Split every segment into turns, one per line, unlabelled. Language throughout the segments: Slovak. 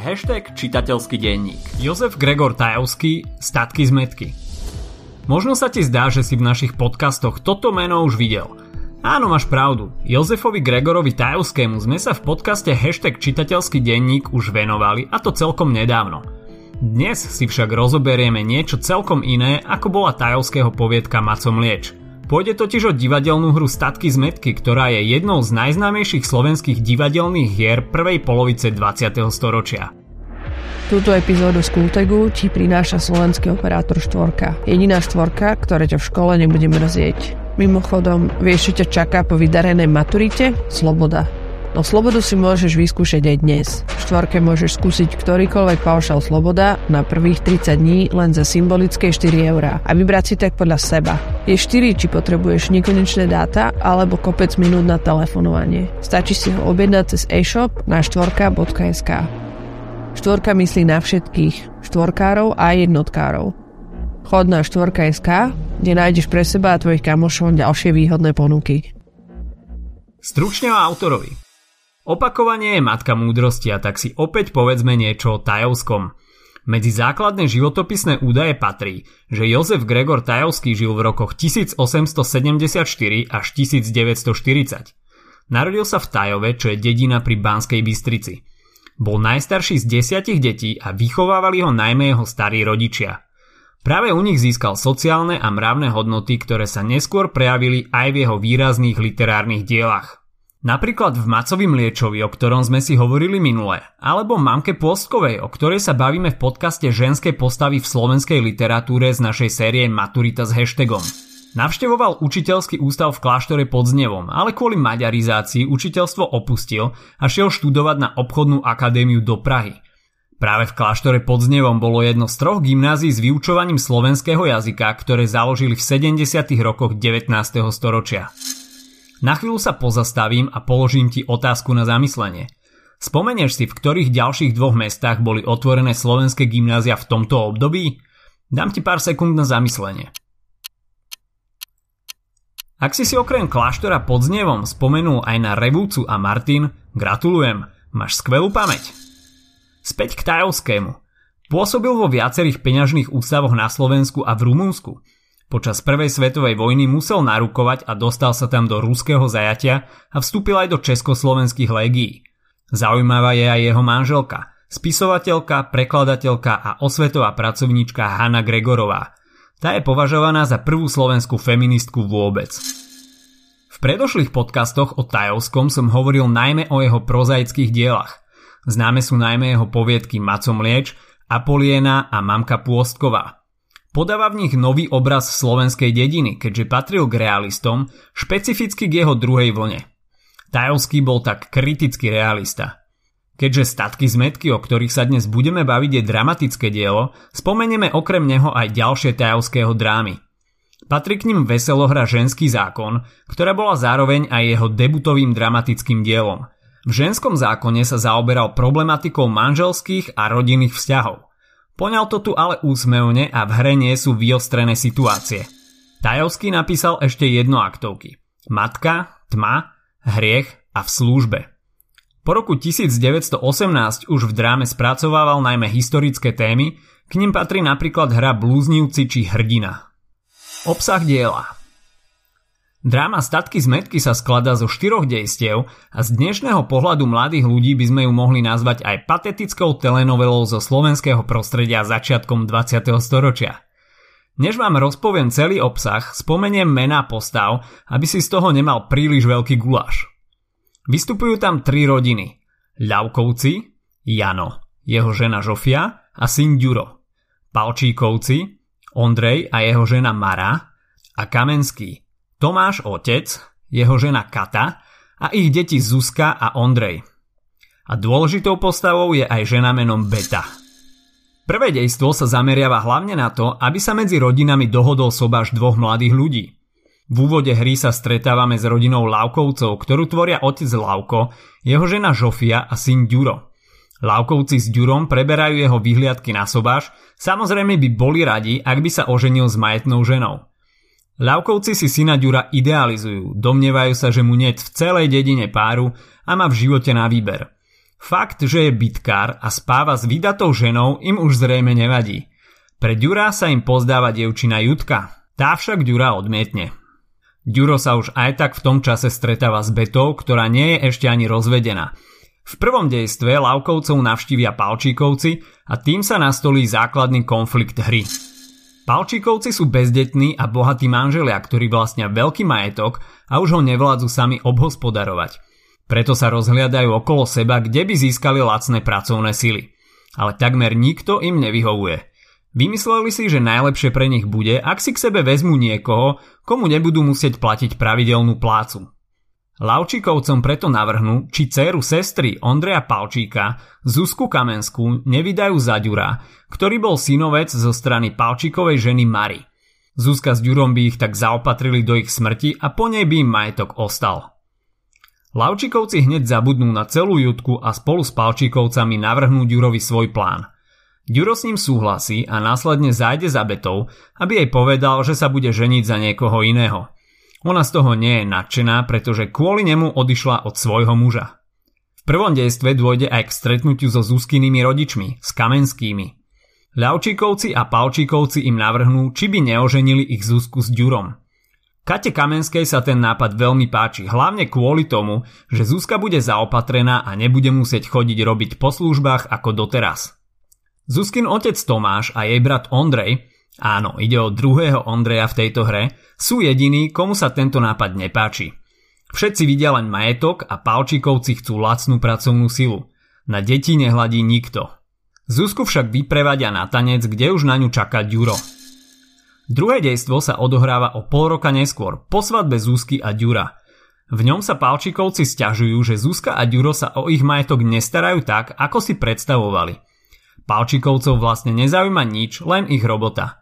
Hashtag čitateľský denník. Jozef Gregor Tajovský, statky z metky. Možno sa ti zdá, že si v našich podcastoch toto meno už videl. Áno, máš pravdu. Jozefovi Gregorovi Tajovskému sme sa v podcaste Hashtag čitateľský denník už venovali a to celkom nedávno. Dnes si však rozoberieme niečo celkom iné, ako bola Tajovského poviedka Macom Lieč – Pôjde totiž o divadelnú hru Statky z metky, ktorá je jednou z najznámejších slovenských divadelných hier prvej polovice 20. storočia.
Túto epizódu z Kultegu ti prináša slovenský operátor štvorka. Jediná štvorka, ktoré ťa v škole nebude mrzieť. Mimochodom, vieš, čo ťa čaká po vydarenej maturite? Sloboda. No slobodu si môžeš vyskúšať aj dnes. V štvorke môžeš skúsiť ktorýkoľvek paušal sloboda na prvých 30 dní len za symbolické 4 eurá a vybrať si tak podľa seba. Je 4, či potrebuješ nekonečné dáta alebo kopec minút na telefonovanie. Stačí si ho objednať cez e-shop na štvorka.sk. Štvorka myslí na všetkých, štvorkárov a jednotkárov. Chod na štvorka.sk, kde nájdeš pre seba a tvojich kamošov ďalšie výhodné ponuky.
Stručne o autorovi. Opakovanie je matka múdrosti a tak si opäť povedzme niečo o Tajovskom. Medzi základné životopisné údaje patrí, že Jozef Gregor Tajovský žil v rokoch 1874 až 1940. Narodil sa v Tajove, čo je dedina pri Banskej Bystrici. Bol najstarší z desiatich detí a vychovávali ho najmä jeho starí rodičia. Práve u nich získal sociálne a mravné hodnoty, ktoré sa neskôr prejavili aj v jeho výrazných literárnych dielach. Napríklad v Macovi Mliečovi, o ktorom sme si hovorili minule, alebo Mamke Pôstkovej, o ktorej sa bavíme v podcaste ženskej postavy v slovenskej literatúre z našej série Maturita s hashtagom. Navštevoval učiteľský ústav v kláštore pod Znevom, ale kvôli maďarizácii učiteľstvo opustil a šiel študovať na obchodnú akadémiu do Prahy. Práve v kláštore pod Znevom bolo jedno z troch gymnázií s vyučovaním slovenského jazyka, ktoré založili v 70. rokoch 19. storočia. Na chvíľu sa pozastavím a položím ti otázku na zamyslenie. Spomenieš si, v ktorých ďalších dvoch mestách boli otvorené slovenské gymnázia v tomto období? Dám ti pár sekúnd na zamyslenie. Ak si si okrem kláštora pod Znevom spomenul aj na Revúcu a Martin, gratulujem, máš skvelú pamäť. Späť k Tajovskému. Pôsobil vo viacerých peňažných ústavoch na Slovensku a v Rumunsku – Počas prvej svetovej vojny musel narukovať a dostal sa tam do ruského zajatia a vstúpil aj do československých légií. Zaujímavá je aj jeho manželka, spisovateľka, prekladateľka a osvetová pracovníčka Hanna Gregorová. Tá je považovaná za prvú slovenskú feministku vôbec. V predošlých podcastoch o Tajovskom som hovoril najmä o jeho prozaických dielach. Známe sú najmä jeho poviedky Macom Lieč, Apoliena a Mamka Pôstková – Podáva v nich nový obraz slovenskej dediny, keďže patril k realistom, špecificky k jeho druhej vlne. Tajovský bol tak kritický realista. Keďže statky z metky, o ktorých sa dnes budeme baviť, je dramatické dielo, spomenieme okrem neho aj ďalšie tajovského drámy. Patrí k ním veselohra Ženský zákon, ktorá bola zároveň aj jeho debutovým dramatickým dielom. V ženskom zákone sa zaoberal problematikou manželských a rodinných vzťahov. Poňal to tu ale úsmevne a v hre nie sú vyostrené situácie. Tajovský napísal ešte jedno aktovky. Matka, tma, hriech a v službe. Po roku 1918 už v dráme spracovával najmä historické témy, k nim patrí napríklad hra Blúznivci či Hrdina. Obsah diela Dráma Statky z metky sa skladá zo štyroch dejstiev a z dnešného pohľadu mladých ľudí by sme ju mohli nazvať aj patetickou telenovelou zo slovenského prostredia začiatkom 20. storočia. Než vám rozpoviem celý obsah, spomeniem mená postav, aby si z toho nemal príliš veľký guláš. Vystupujú tam tri rodiny. Ľavkovci, Jano, jeho žena Žofia a syn Ďuro. Palčíkovci, Ondrej a jeho žena Mara a Kamenský, Tomáš otec, jeho žena Kata a ich deti Zuzka a Ondrej. A dôležitou postavou je aj žena menom Beta. Prvé dejstvo sa zameriava hlavne na to, aby sa medzi rodinami dohodol sobáš dvoch mladých ľudí. V úvode hry sa stretávame s rodinou Lavkovcov, ktorú tvoria otec Lavko, jeho žena Žofia a syn Ďuro. Lavkovci s Ďurom preberajú jeho vyhliadky na sobáš, samozrejme by boli radi, ak by sa oženil s majetnou ženou. Ľavkovci si syna Ďura idealizujú, domnievajú sa, že mu net v celej dedine páru a má v živote na výber. Fakt, že je bitkár a spáva s vydatou ženou im už zrejme nevadí. Pre Ďura sa im pozdáva dievčina Jutka, tá však Ďura odmietne. Ďuro sa už aj tak v tom čase stretáva s Betou, ktorá nie je ešte ani rozvedená. V prvom dejstve Lavkovcov navštívia Palčíkovci a tým sa nastolí základný konflikt hry. Palčíkovci sú bezdetní a bohatí manželia, ktorí vlastnia veľký majetok a už ho nevládzu sami obhospodarovať – preto sa rozhliadajú okolo seba, kde by získali lacné pracovné sily. Ale takmer nikto im nevyhovuje. Vymysleli si, že najlepšie pre nich bude, ak si k sebe vezmú niekoho, komu nebudú musieť platiť pravidelnú plácu. Lavčíkovcom preto navrhnú, či dceru sestry Ondreja Palčíka, Zuzku Kamenskú, nevydajú za Ďura, ktorý bol synovec zo strany Palčíkovej ženy Mary. Zuzka s Ďurom by ich tak zaopatrili do ich smrti a po nej by im majetok ostal. Lavčikovci hneď zabudnú na celú jutku a spolu s Palčíkovcami navrhnú Ďurovi svoj plán. Ďuro s ním súhlasí a následne zájde za Betou, aby jej povedal, že sa bude ženiť za niekoho iného. Ona z toho nie je nadšená, pretože kvôli nemu odišla od svojho muža. V prvom dejstve dôjde aj k stretnutiu so Zuzkynými rodičmi, s Kamenskými. Ľavčíkovci a Palčíkovci im navrhnú, či by neoženili ich Zuzku s Ďurom. Kate Kamenskej sa ten nápad veľmi páči, hlavne kvôli tomu, že Zuzka bude zaopatrená a nebude musieť chodiť robiť po službách ako doteraz. Zuzkin otec Tomáš a jej brat Ondrej, áno, ide o druhého Ondreja v tejto hre, sú jediní, komu sa tento nápad nepáči. Všetci vidia len majetok a palčíkovci chcú lacnú pracovnú silu. Na deti nehladí nikto. Zuzku však vyprevadia na tanec, kde už na ňu čaká Ďuro. Druhé dejstvo sa odohráva o pol roka neskôr, po svadbe Zúsky a Ďura. V ňom sa Palčikovci stiažujú, že Zuzka a Ďuro sa o ich majetok nestarajú tak, ako si predstavovali. Palčikovcov vlastne nezaujíma nič, len ich robota.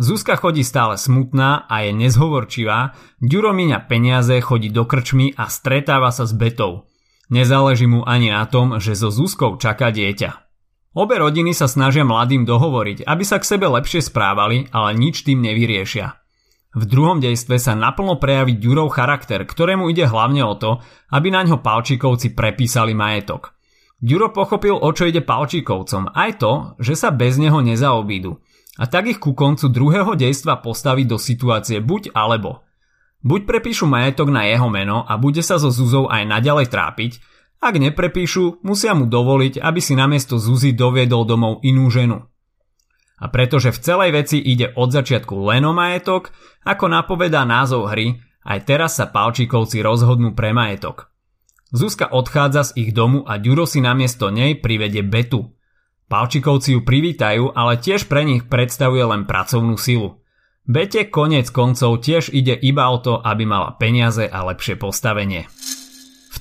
Zuzka chodí stále smutná a je nezhovorčivá, Ďuro míňa peniaze, chodí do krčmy a stretáva sa s Betou. Nezáleží mu ani na tom, že so Zuzkou čaká dieťa. Obe rodiny sa snažia mladým dohovoriť, aby sa k sebe lepšie správali, ale nič tým nevyriešia. V druhom dejstve sa naplno prejaví Ďurov charakter, ktorému ide hlavne o to, aby na ňo Palčíkovci prepísali majetok. Ďuro pochopil, o čo ide Palčíkovcom, aj to, že sa bez neho nezaobídu. A tak ich ku koncu druhého dejstva postaví do situácie buď alebo. Buď prepíšu majetok na jeho meno a bude sa so Zuzou aj naďalej trápiť, ak neprepíšu, musia mu dovoliť, aby si namiesto Zuzy doviedol domov inú ženu. A pretože v celej veci ide od začiatku len o majetok, ako napovedá názov hry, aj teraz sa Palčíkovci rozhodnú pre majetok. Zuzka odchádza z ich domu a Ďuro si namiesto nej privede Betu. Palčikovci ju privítajú, ale tiež pre nich predstavuje len pracovnú silu. Bete konec koncov tiež ide iba o to, aby mala peniaze a lepšie postavenie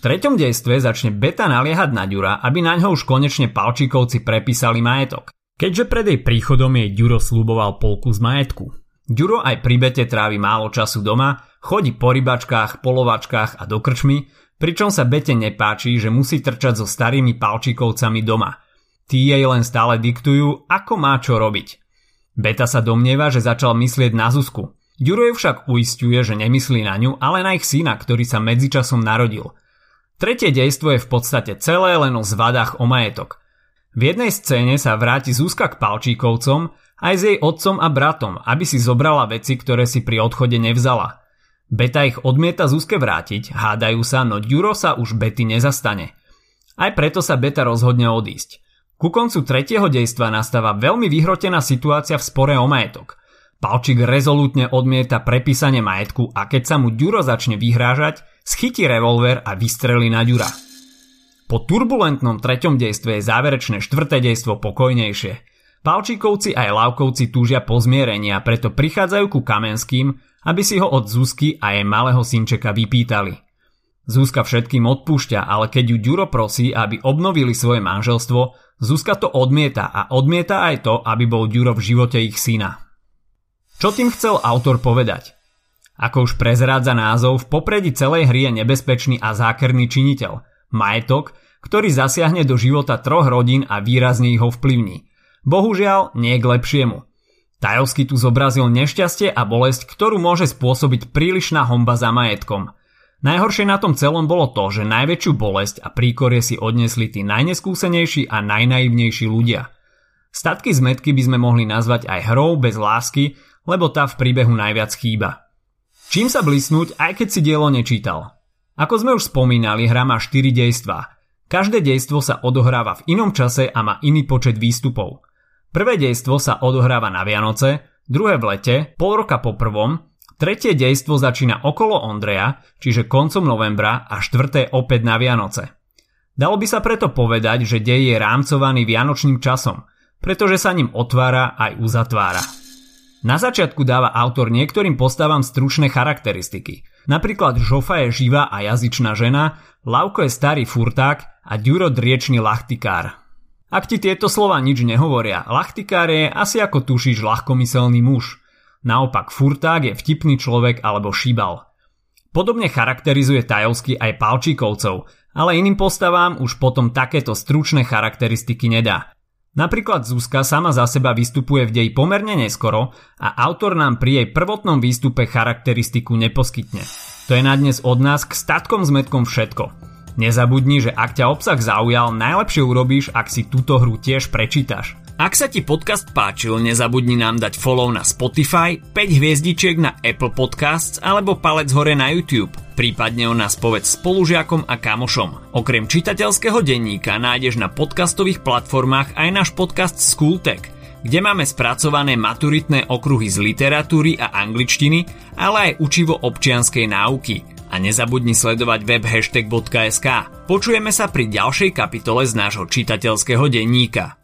treťom dejstve začne Beta naliehať na Ďura, aby na ňo už konečne Palčíkovci prepísali majetok. Keďže pred jej príchodom jej Ďuro slúboval polku z majetku. Ďuro aj pri Bete trávi málo času doma, chodí po rybačkách, polovačkách a do krčmy, pričom sa Bete nepáči, že musí trčať so starými Palčíkovcami doma. Tí jej len stále diktujú, ako má čo robiť. Beta sa domnieva, že začal myslieť na Zuzku. Ďuro však uistuje, že nemyslí na ňu, ale na ich syna, ktorý sa medzičasom narodil – Tretie dejstvo je v podstate celé len o zvadách o majetok. V jednej scéne sa vráti Zuzka k Palčíkovcom aj s jej otcom a bratom, aby si zobrala veci, ktoré si pri odchode nevzala. Beta ich odmieta Zuzke vrátiť, hádajú sa, no Ďuro sa už Bety nezastane. Aj preto sa Beta rozhodne odísť. Ku koncu tretieho dejstva nastáva veľmi vyhrotená situácia v spore o majetok. Palčík rezolútne odmieta prepísanie majetku a keď sa mu Ďuro začne vyhrážať, Schytí revolver a vystrelí na Ďura. Po turbulentnom treťom dejstve je záverečné štvrté dejstvo pokojnejšie. Palčíkovci aj Lavkovci túžia po zmierení a preto prichádzajú ku Kamenským, aby si ho od Zuzky a jej malého synčeka vypýtali. Zuzka všetkým odpúšťa, ale keď ju Ďuro prosí, aby obnovili svoje manželstvo, Zuzka to odmieta a odmieta aj to, aby bol Ďuro v živote ich syna. Čo tým chcel autor povedať? Ako už prezrádza názov, v popredí celej hry je nebezpečný a zákerný činiteľ. Majetok, ktorý zasiahne do života troch rodín a výrazne ich ho vplyvní. Bohužiaľ, nie k lepšiemu. Tajovský tu zobrazil nešťastie a bolesť, ktorú môže spôsobiť prílišná homba za majetkom. Najhoršie na tom celom bolo to, že najväčšiu bolesť a príkorie si odnesli tí najneskúsenejší a najnaivnejší ľudia. Statky zmetky by sme mohli nazvať aj hrou bez lásky, lebo tá v príbehu najviac chýba. Čím sa blisnúť, aj keď si dielo nečítal? Ako sme už spomínali, hra má 4 dejstvá. Každé dejstvo sa odohráva v inom čase a má iný počet výstupov. Prvé dejstvo sa odohráva na Vianoce, druhé v lete, pol roka po prvom Tretie dejstvo začína okolo Ondreja, čiže koncom novembra a štvrté opäť na Vianoce. Dalo by sa preto povedať, že dej je rámcovaný vianočným časom, pretože sa ním otvára aj uzatvára. Na začiatku dáva autor niektorým postavám stručné charakteristiky. Napríklad Žofa je živá a jazyčná žena, Lavko je starý furták a Ďuro driečný lachtikár. Ak ti tieto slova nič nehovoria, lachtikár je asi ako tušíš ľahkomyselný muž – Naopak furták je vtipný človek alebo šibal. Podobne charakterizuje Tajovský aj Palčíkovcov, ale iným postavám už potom takéto stručné charakteristiky nedá. Napríklad Zuzka sama za seba vystupuje v deji pomerne neskoro a autor nám pri jej prvotnom výstupe charakteristiku neposkytne. To je na dnes od nás k statkom s metkom všetko. Nezabudni, že ak ťa obsah zaujal, najlepšie urobíš, ak si túto hru tiež prečítaš. Ak sa ti podcast páčil, nezabudni nám dať follow na Spotify, 5 hviezdičiek na Apple Podcasts alebo palec hore na YouTube. Prípadne o nás povedz spolužiakom a kamošom. Okrem čitateľského denníka nájdeš na podcastových platformách aj náš podcast Schooltech, kde máme spracované maturitné okruhy z literatúry a angličtiny, ale aj učivo občianskej náuky. A nezabudni sledovať web hashtag.sk. Počujeme sa pri ďalšej kapitole z nášho čitateľského denníka.